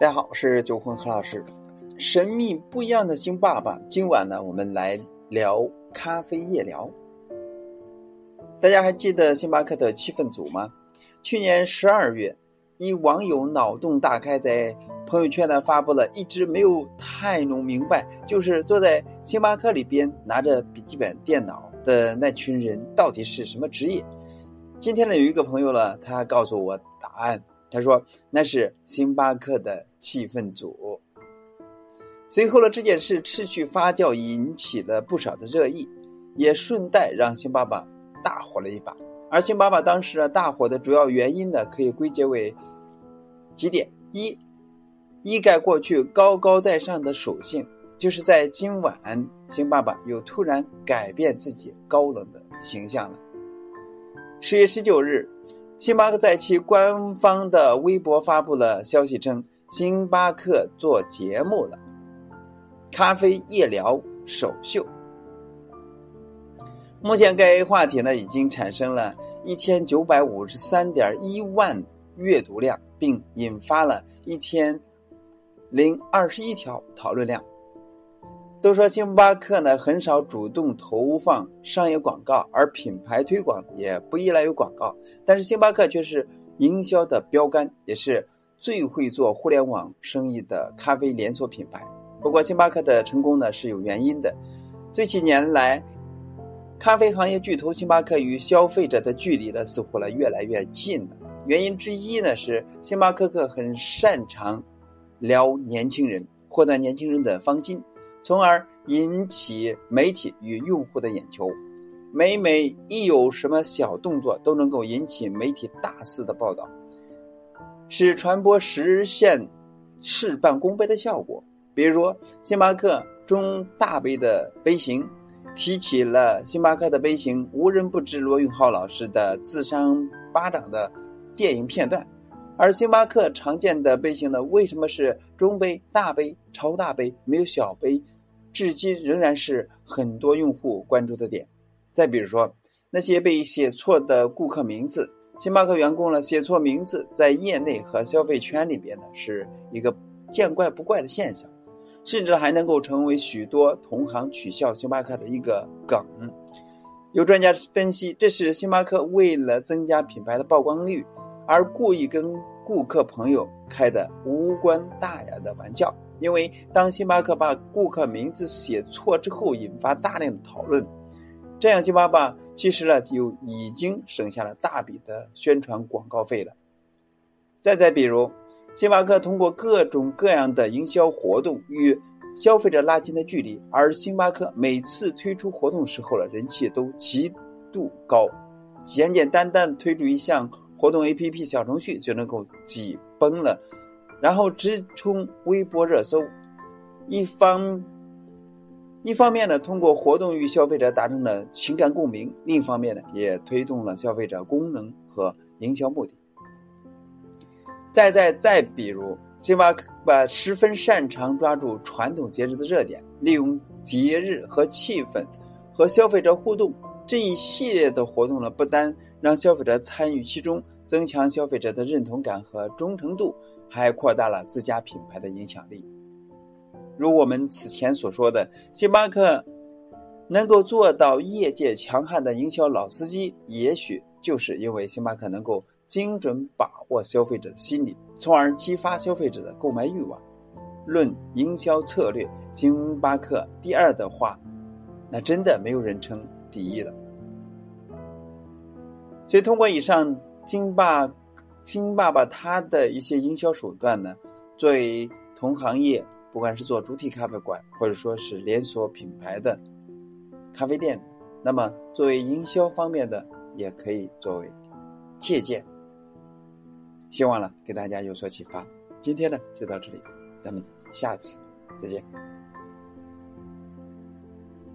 大家好，我是九坤何老师。神秘不一样的星爸爸，今晚呢，我们来聊咖啡夜聊。大家还记得星巴克的气氛组吗？去年十二月，一网友脑洞大开，在朋友圈呢发布了一直没有太弄明白，就是坐在星巴克里边拿着笔记本电脑的那群人到底是什么职业。今天呢，有一个朋友呢，他告诉我答案。他说：“那是星巴克的气氛组。”随后呢，这件事持续发酵，引起了不少的热议，也顺带让星爸爸大火了一把。而星爸爸当时呢大火的主要原因呢，可以归结为几点：一，一改过去高高在上的属性，就是在今晚，星爸爸又突然改变自己高冷的形象了。十月十九日。星巴克在其官方的微博发布了消息称，星巴克做节目了，咖啡夜聊首秀。目前该话题呢已经产生了一千九百五十三点一万阅读量，并引发了一千零二十一条讨论量。都说星巴克呢很少主动投放商业广告，而品牌推广也不依赖于广告。但是星巴克却是营销的标杆，也是最会做互联网生意的咖啡连锁品牌。不过，星巴克的成功呢是有原因的。这几年来，咖啡行业巨头星巴克与消费者的距离呢似乎呢越来越近了。原因之一呢是星巴克克很擅长撩年轻人，获得年轻人的芳心。从而引起媒体与用户的眼球，每每一有什么小动作，都能够引起媒体大肆的报道，使传播实现事半功倍的效果。比如星巴克中大杯的杯型，提起了星巴克的杯型，无人不知罗永浩老师的自扇巴掌的电影片段。而星巴克常见的杯型呢，为什么是中杯、大杯、超大杯，没有小杯？至今仍然是很多用户关注的点。再比如说，那些被写错的顾客名字，星巴克员工呢写错名字，在业内和消费圈里边呢是一个见怪不怪的现象，甚至还能够成为许多同行取笑星巴克的一个梗。有专家分析，这是星巴克为了增加品牌的曝光率。而故意跟顾客朋友开的无关大雅的玩笑，因为当星巴克把顾客名字写错之后，引发大量的讨论，这样星巴克其实呢就已经省下了大笔的宣传广告费了。再再比如，星巴克通过各种各样的营销活动与消费者拉近了距离，而星巴克每次推出活动时候呢，人气都极度高，简简单单推出一项。活动 APP 小程序就能够挤崩了，然后直冲微博热搜。一方一方面呢，通过活动与消费者达成了情感共鸣；另一方面呢，也推动了消费者功能和营销目的。再再再比如，星巴克十分擅长抓住传统节日的热点，利用节日和气氛和消费者互动。这一系列的活动呢，不单让消费者参与其中，增强消费者的认同感和忠诚度，还扩大了自家品牌的影响力。如我们此前所说的，星巴克能够做到业界强悍的营销老司机，也许就是因为星巴克能够精准把握消费者的心理，从而激发消费者的购买欲望。论营销策略，星巴克第二的话，那真的没有人称。第一了，所以通过以上金爸、金爸爸他的一些营销手段呢，作为同行业，不管是做主体咖啡馆，或者说是连锁品牌的咖啡店，那么作为营销方面的，也可以作为借鉴。希望呢给大家有所启发。今天呢就到这里，咱们下次再见。